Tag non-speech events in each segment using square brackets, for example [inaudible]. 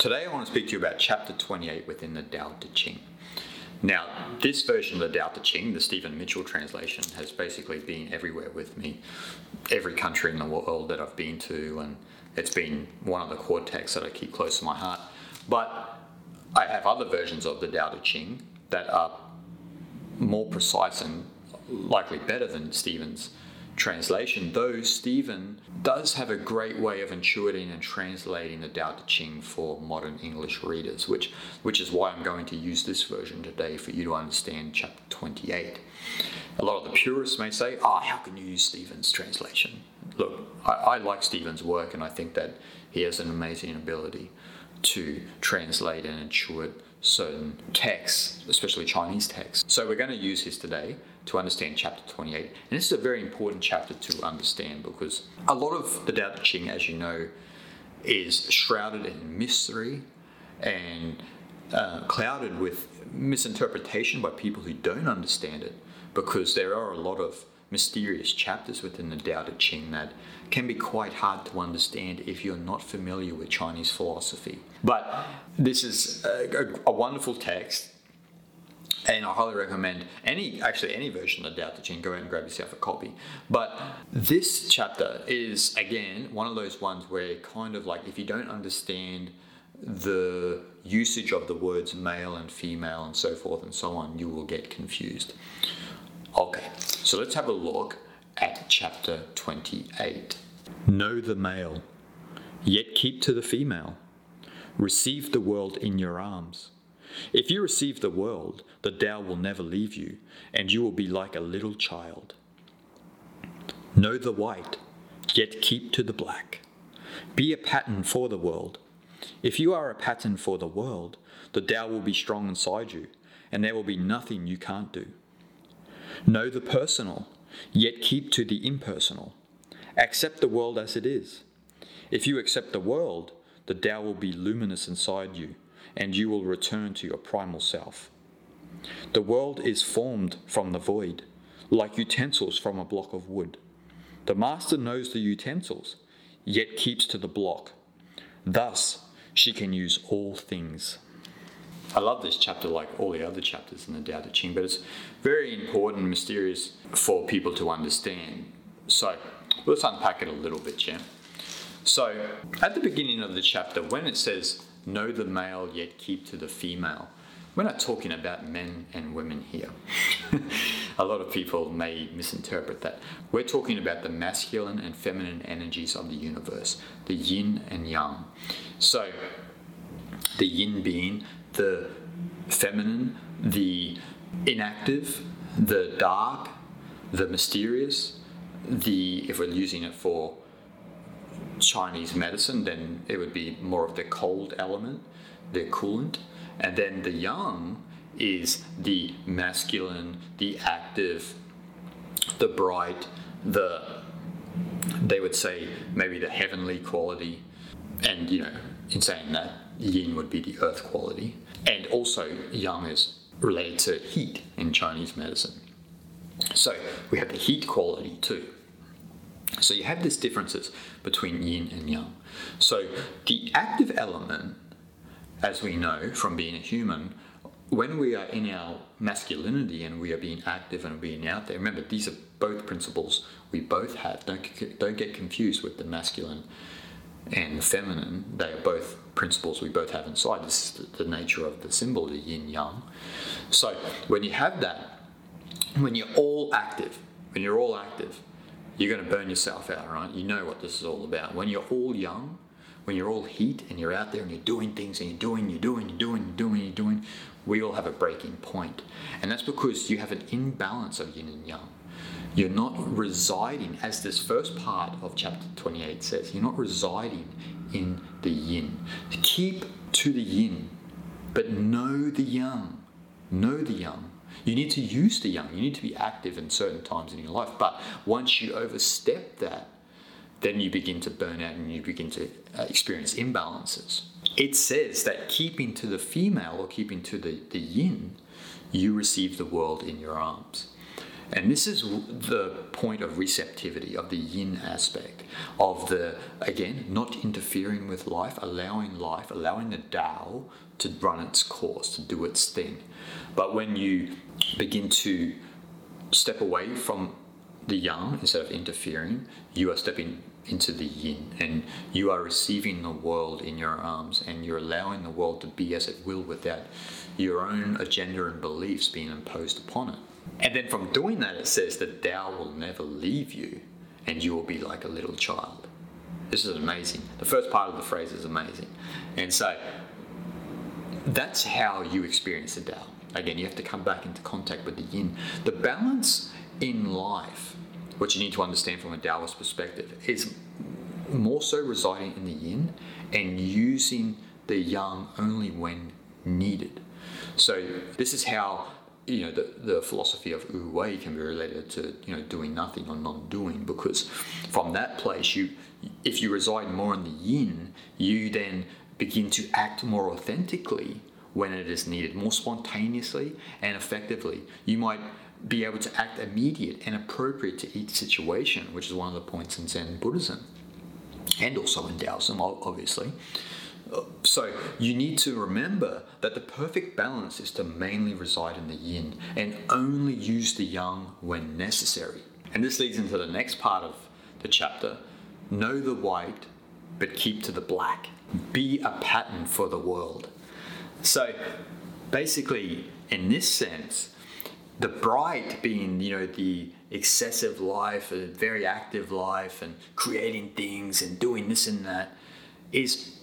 Today I want to speak to you about chapter 28 within the Tao Te Ching. Now, this version of the Tao Te Ching, the Stephen Mitchell translation, has basically been everywhere with me. Every country in the world that I've been to, and it's been one of the core texts that I keep close to my heart. But I have other versions of the Tao Te Ching that are more precise and likely better than Stephen's translation, though Stephen does have a great way of intuiting and translating the Tao Te Ching for modern English readers, which, which is why I'm going to use this version today for you to understand chapter 28. A lot of the purists may say, ah, oh, how can you use Stephen's translation? Look, I, I like Stephen's work and I think that he has an amazing ability to translate and intuit certain texts, especially Chinese texts. So we're going to use his today to understand chapter 28. And this is a very important chapter to understand because a lot of the Tao Te Ching, as you know, is shrouded in mystery and uh, clouded with misinterpretation by people who don't understand it because there are a lot of mysterious chapters within the Tao Te Ching that can be quite hard to understand if you're not familiar with Chinese philosophy. But this is a, a, a wonderful text and I highly recommend any, actually any version of the Tao Te Ching. Go out and grab yourself a copy. But this chapter is again one of those ones where kind of like if you don't understand the usage of the words male and female and so forth and so on, you will get confused. Okay, so let's have a look at chapter 28. Know the male, yet keep to the female. Receive the world in your arms if you receive the world, the Tao will never leave you, and you will be like a little child. Know the white, yet keep to the black. Be a pattern for the world. If you are a pattern for the world, the Tao will be strong inside you, and there will be nothing you can't do. Know the personal, yet keep to the impersonal. Accept the world as it is. If you accept the world, the Tao will be luminous inside you, and you will return to your primal self. The world is formed from the void, like utensils from a block of wood. The master knows the utensils, yet keeps to the block. Thus, she can use all things. I love this chapter like all the other chapters in the Tao Te Ching, but it's very important and mysterious for people to understand. So, let's unpack it a little bit, yeah? So, at the beginning of the chapter, when it says, know the male yet keep to the female. We're not talking about men and women here. [laughs] a lot of people may misinterpret that. We're talking about the masculine and feminine energies of the universe, the yin and yang. So, the yin being the feminine, the inactive, the dark, the mysterious, the, if we're using it for Chinese medicine, then it would be more of the cold element, the coolant. And then the yang is the masculine, the active, the bright, the, they would say maybe the heavenly quality. And, you know, in saying that, yin would be the earth quality. And also, yang is related to heat in Chinese medicine. So we have the heat quality too. So you have these differences between yin and yang. So the active element, as we know from being a human, when we are in our masculinity and we are being active and being out there, remember these are both principles we both have. Don't, don't get confused with the masculine and feminine. They are both principles we both have inside. This is the, nature of the symbol, the yin yang. So when you have that, when you're all active, when you're all active, you're going to burn yourself out, right? You know what this is all about. When you're all yang, when you're all heat and you're out there and you're doing things and you're doing, you're doing, you're doing, you're doing, you're doing, we all have a breaking point. And that's because you have an imbalance of yin and yang. You're not residing, as this first part of chapter 28 says, you're not residing in the yin. Keep to the yin, but know the yang. Know the yang. You need to use the yang. You need to be active in certain times in your life. But once you overstep that, then you begin to burn out and you begin to uh, experience imbalances. It says that keeping to the female or keeping to the, the yin, you receive the world in your arms. And this is the point of receptivity, of the yin aspect, of the, again, not interfering with life, allowing life, allowing the Tao to run its course, to do its thing. But when you begin to step away from the yang instead of interfering, you are stepping into the yin and you are receiving the world in your arms and you're allowing the world to be as it will without your own agenda and beliefs being imposed upon it. And then from doing that, it says that Tao will never leave you and you will be like a little child. This is amazing. The first part of the phrase is amazing. And so that's how you experience the Tao. Again, you have to come back into contact with the yin. The balance in life, what you need to understand from a Taoist perspective, is more so residing in the yin and using the yang only when needed. So this is how you know the, the philosophy of Wu Wei can be related to you know doing nothing or non-doing because from that place you if you reside more in the yin you then begin to act more authentically when it is needed more spontaneously and effectively. You might be able to act immediate and appropriate to each situation which is one of the points in Zen Buddhism and also in Taoism obviously so you need to remember that the perfect balance is to mainly reside in the yin and only use the yang when necessary. And this leads into the next part of the chapter know the white, but keep to the black. Be a pattern for the world. So basically, in this sense, the bright being, you know, the excessive life, a very active life, and creating things and doing this and that, is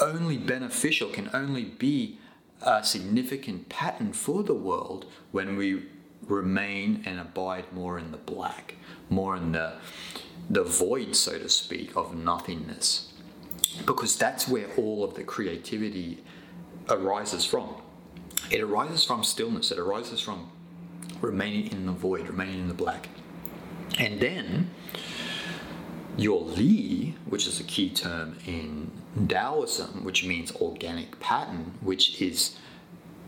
only beneficial, can only be a significant pattern for the world when we remain and abide more in the black, more in the, the void, so to speak, of nothingness. Because that's where all of the creativity arises from. It arises from stillness, it arises from remaining in the void, remaining in the black. And then your Li, which is a key term in Taoism, which means organic pattern, which is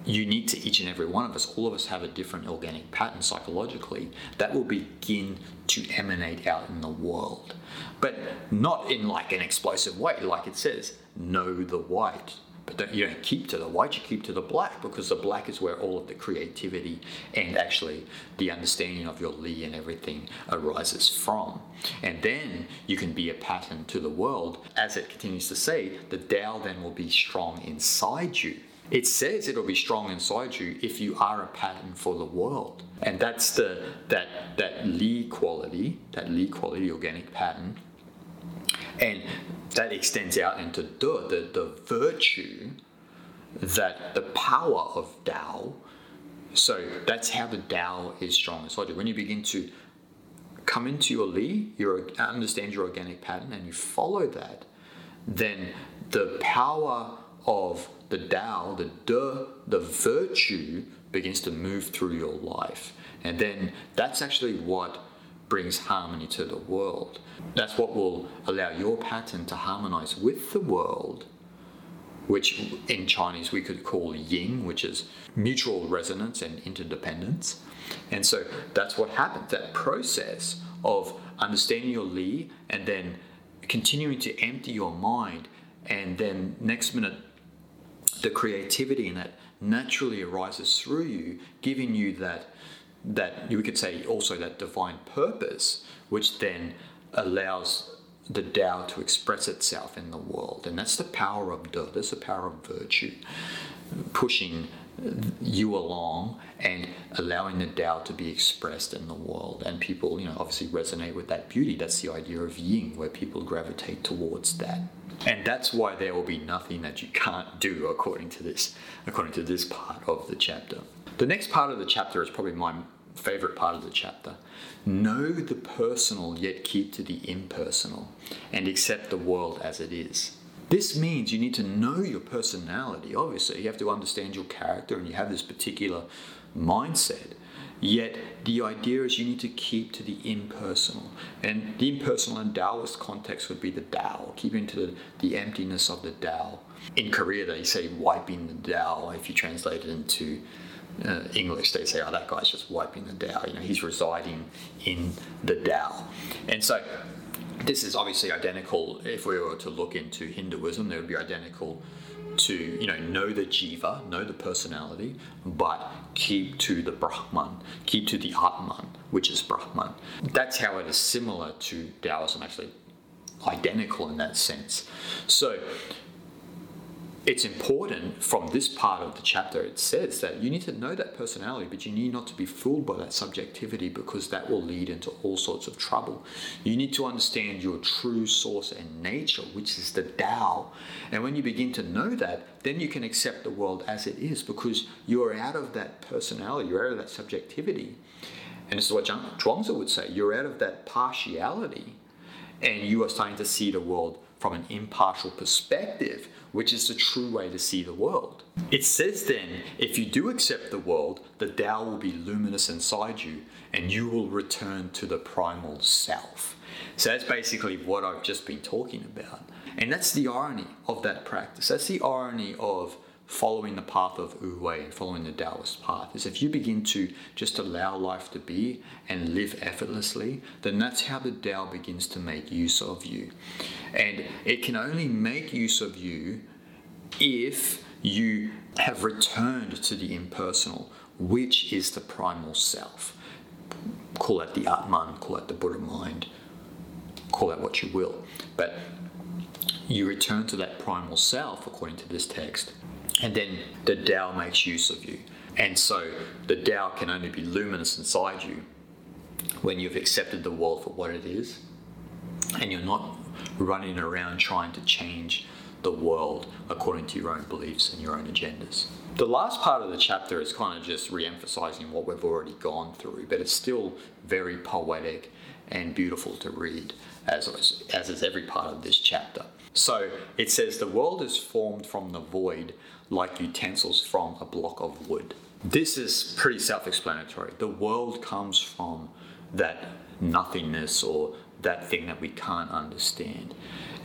unique to each and every one of us. All of us have a different organic pattern psychologically that will begin to emanate out in the world. But not in like an explosive way, like it says, know the white. But don't, you don't keep to the white, you keep to the black because the black is where all of the creativity and actually the understanding of your Li and everything arises from. And then you can be a pattern to the world. As it continues to say, the Tao then will be strong inside you. It says it'll be strong inside you if you are a pattern for the world. And that's the that that Li quality, that Li quality organic pattern. And that extends out into the, the virtue that the power of Tao. So that's how the Tao is strong you. When you begin to come into your Li, you understand your organic pattern, and you follow that, then the power of the Tao, the the virtue begins to move through your life. And then that's actually what brings harmony to the world. That's what will allow your pattern to harmonize with the world, which in Chinese we could call yin, which is mutual resonance and interdependence. And so that's what happens that process of understanding your Li and then continuing to empty your mind, and then next minute, the creativity in that naturally arises through you, giving you that that you could say also that divine purpose, which then allows the Tao to express itself in the world. And that's the power of De, that's the power of virtue, pushing you along and allowing the Tao to be expressed in the world. And people, you know, obviously resonate with that beauty. That's the idea of yin, where people gravitate towards that. And that's why there will be nothing that you can't do according to this, according to this part of the chapter. The next part of the chapter is probably my favorite part of the chapter. Know the personal, yet keep to the impersonal, and accept the world as it is. This means you need to know your personality. Obviously, you have to understand your character and you have this particular mindset. Yet, the idea is you need to keep to the impersonal. And the impersonal in Taoist context would be the Tao, keeping to the, the emptiness of the Tao. In Korea, they say wiping the Tao if you translate it into uh, English, they say, oh, that guy's just wiping the Tao. You know, he's residing in the Tao. And so this is obviously identical. If we were to look into Hinduism, it would be identical to you know know the jiva, know the personality, but keep to the Brahman, keep to the Atman, which is Brahman. That's how it is similar to Taoism, actually identical in that sense. So it's important from this part of the chapter it says that you need to know that personality but you need not to be fooled by that subjectivity because that will lead into all sorts of trouble. You need to understand your true source and nature which is the Tao. And when you begin to know that then you can accept the world as it is because you're out of that personality you're out of that subjectivity. And this is what Zhuangzi would say you're out of that partiality and you are starting to see the world from an impartial perspective, which is the true way to see the world. It says then, if you do accept the world, the Tao will be luminous inside you and you will return to the primal self. So that's basically what I've just been talking about. And that's the irony of that practice. That's the irony of following the path of Wu Wei and following the Taoist path is if you begin to just allow life to be and live effortlessly, then that's how the Tao begins to make use of you. And it can only make use of you if you have returned to the impersonal, which is the primal self. Call it the Atman, call it the Buddha mind, call it what you will. But you return to that primal self, according to this text, and then the Tao makes use of you. And so the Tao can only be luminous inside you when you've accepted the world for what it is and you're not running around trying to change the world according to your own beliefs and your own agendas. The last part of the chapter is kind of just re emphasizing what we've already gone through, but it's still very poetic and beautiful to read, as, as is every part of this chapter. So it says, The world is formed from the void like utensils from a block of wood. This is pretty self explanatory. The world comes from that nothingness or that thing that we can't understand.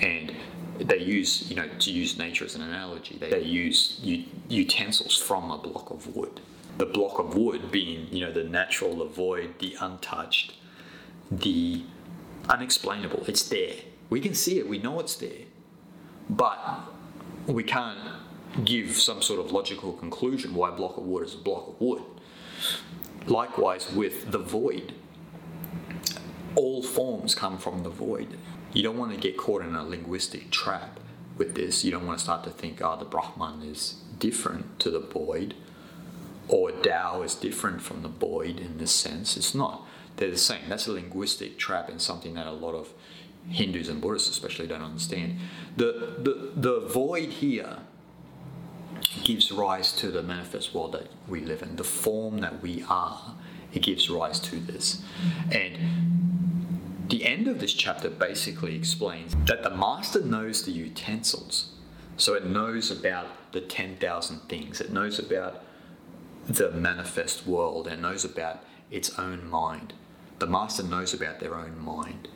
And they use, you know, to use nature as an analogy, they, they use u- utensils from a block of wood. The block of wood being, you know, the natural, the void, the untouched, the unexplainable. It's there. We can see it, we know it's there. But we can't give some sort of logical conclusion why a block of wood is a block of wood. Likewise, with the void, all forms come from the void. You don't want to get caught in a linguistic trap with this. You don't want to start to think, oh, the Brahman is different to the void, or Tao is different from the void in this sense. It's not. They're the same. That's a linguistic trap and something that a lot of Hindus and Buddhists especially don't understand. The, the, the void here gives rise to the manifest world that we live in, the form that we are. It gives rise to this. And the end of this chapter basically explains that the master knows the utensils. So it knows about the 10,000 things, it knows about the manifest world, and knows about its own mind. The master knows about their own mind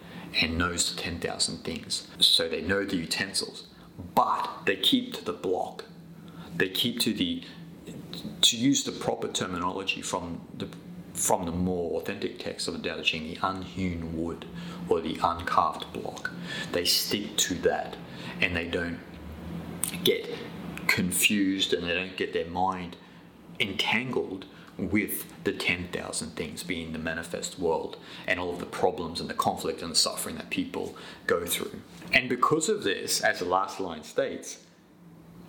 and knows the 10,000 things. So they know the utensils, but they keep to the block they keep to the to use the proper terminology from the from the more authentic text of the Tao Ching, the unhewn wood or the uncarved block. They stick to that and they don't get confused and they don't get their mind entangled with the 10,000 things being the manifest world and all of the problems and the conflict and the suffering that people go through. And because of this, as the last line states,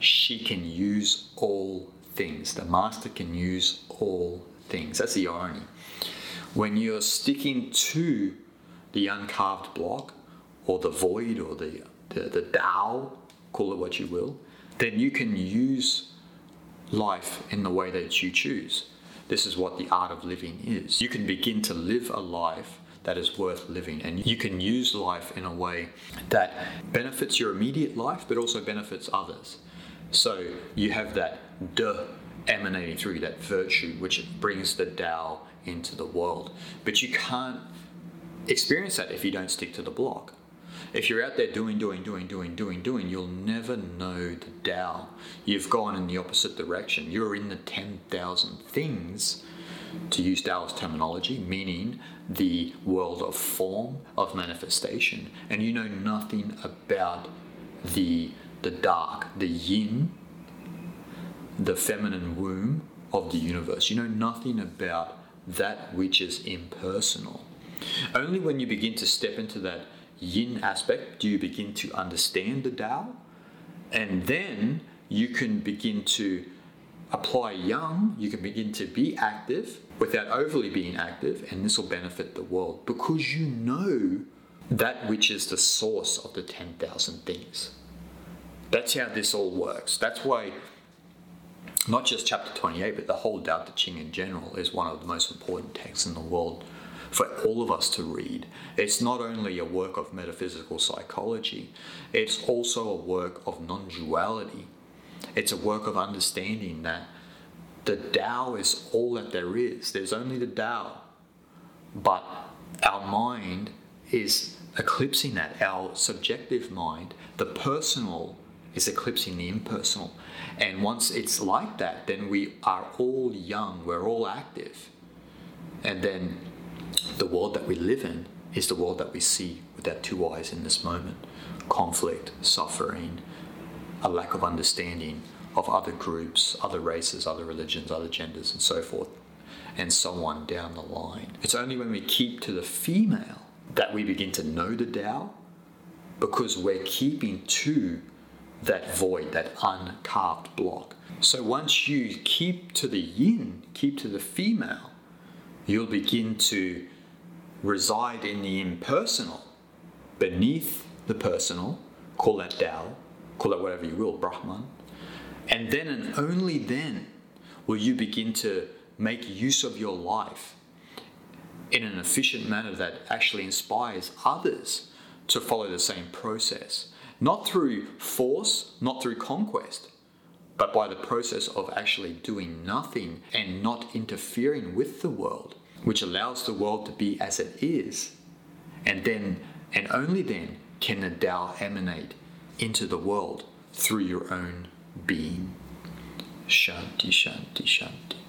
she can use all things. The master can use all things. That's the irony. When you're sticking to the uncarved block or the void or the, the, the Tao, call it what you will, then you can use life in the way that you choose. This is what the art of living is. You can begin to live a life that is worth living, and you can use life in a way that benefits your immediate life but also benefits others. So you have that de emanating through that virtue, which brings the Tao into the world. But you can't experience that if you don't stick to the block. If you're out there doing, doing, doing, doing, doing, doing, you'll never know the Tao. You've gone in the opposite direction. You're in the 10,000 things, to use Taoist terminology, meaning the world of form, of manifestation. And you know nothing about the, the dark, the yin, the feminine womb of the universe. You know nothing about that which is impersonal. Only when you begin to step into that yin aspect do you begin to understand the Tao, and then you can begin to apply yang, you can begin to be active without overly being active, and this will benefit the world because you know that which is the source of the 10,000 things. That's how this all works. That's why not just chapter 28, but the whole Tao Te Ching in general is one of the most important texts in the world for all of us to read. It's not only a work of metaphysical psychology, it's also a work of non duality. It's a work of understanding that the Tao is all that there is. There's only the Tao. But our mind is eclipsing that. Our subjective mind, the personal, is eclipsing the impersonal. And once it's like that, then we are all yang, we're all active. And then the world that we live in is the world that we see with our two eyes in this moment conflict, suffering, a lack of understanding of other groups, other races, other religions, other genders, and so forth, and so on down the line. It's only when we keep to the female that we begin to know the Tao because we're keeping to that void, that uncarved block. So once you keep to the yin, keep to the female, you'll begin to reside in the impersonal, beneath the personal, call that Tao, call it whatever you will, Brahman. And then and only then will you begin to make use of your life in an efficient manner that actually inspires others to follow the same process. Not through force, not through conquest, but by the process of actually doing nothing and not interfering with the world which allows the world to be as it is. And then, and only then, can the Tao emanate into the world through your own being. Shanti, Shanti, Shanti.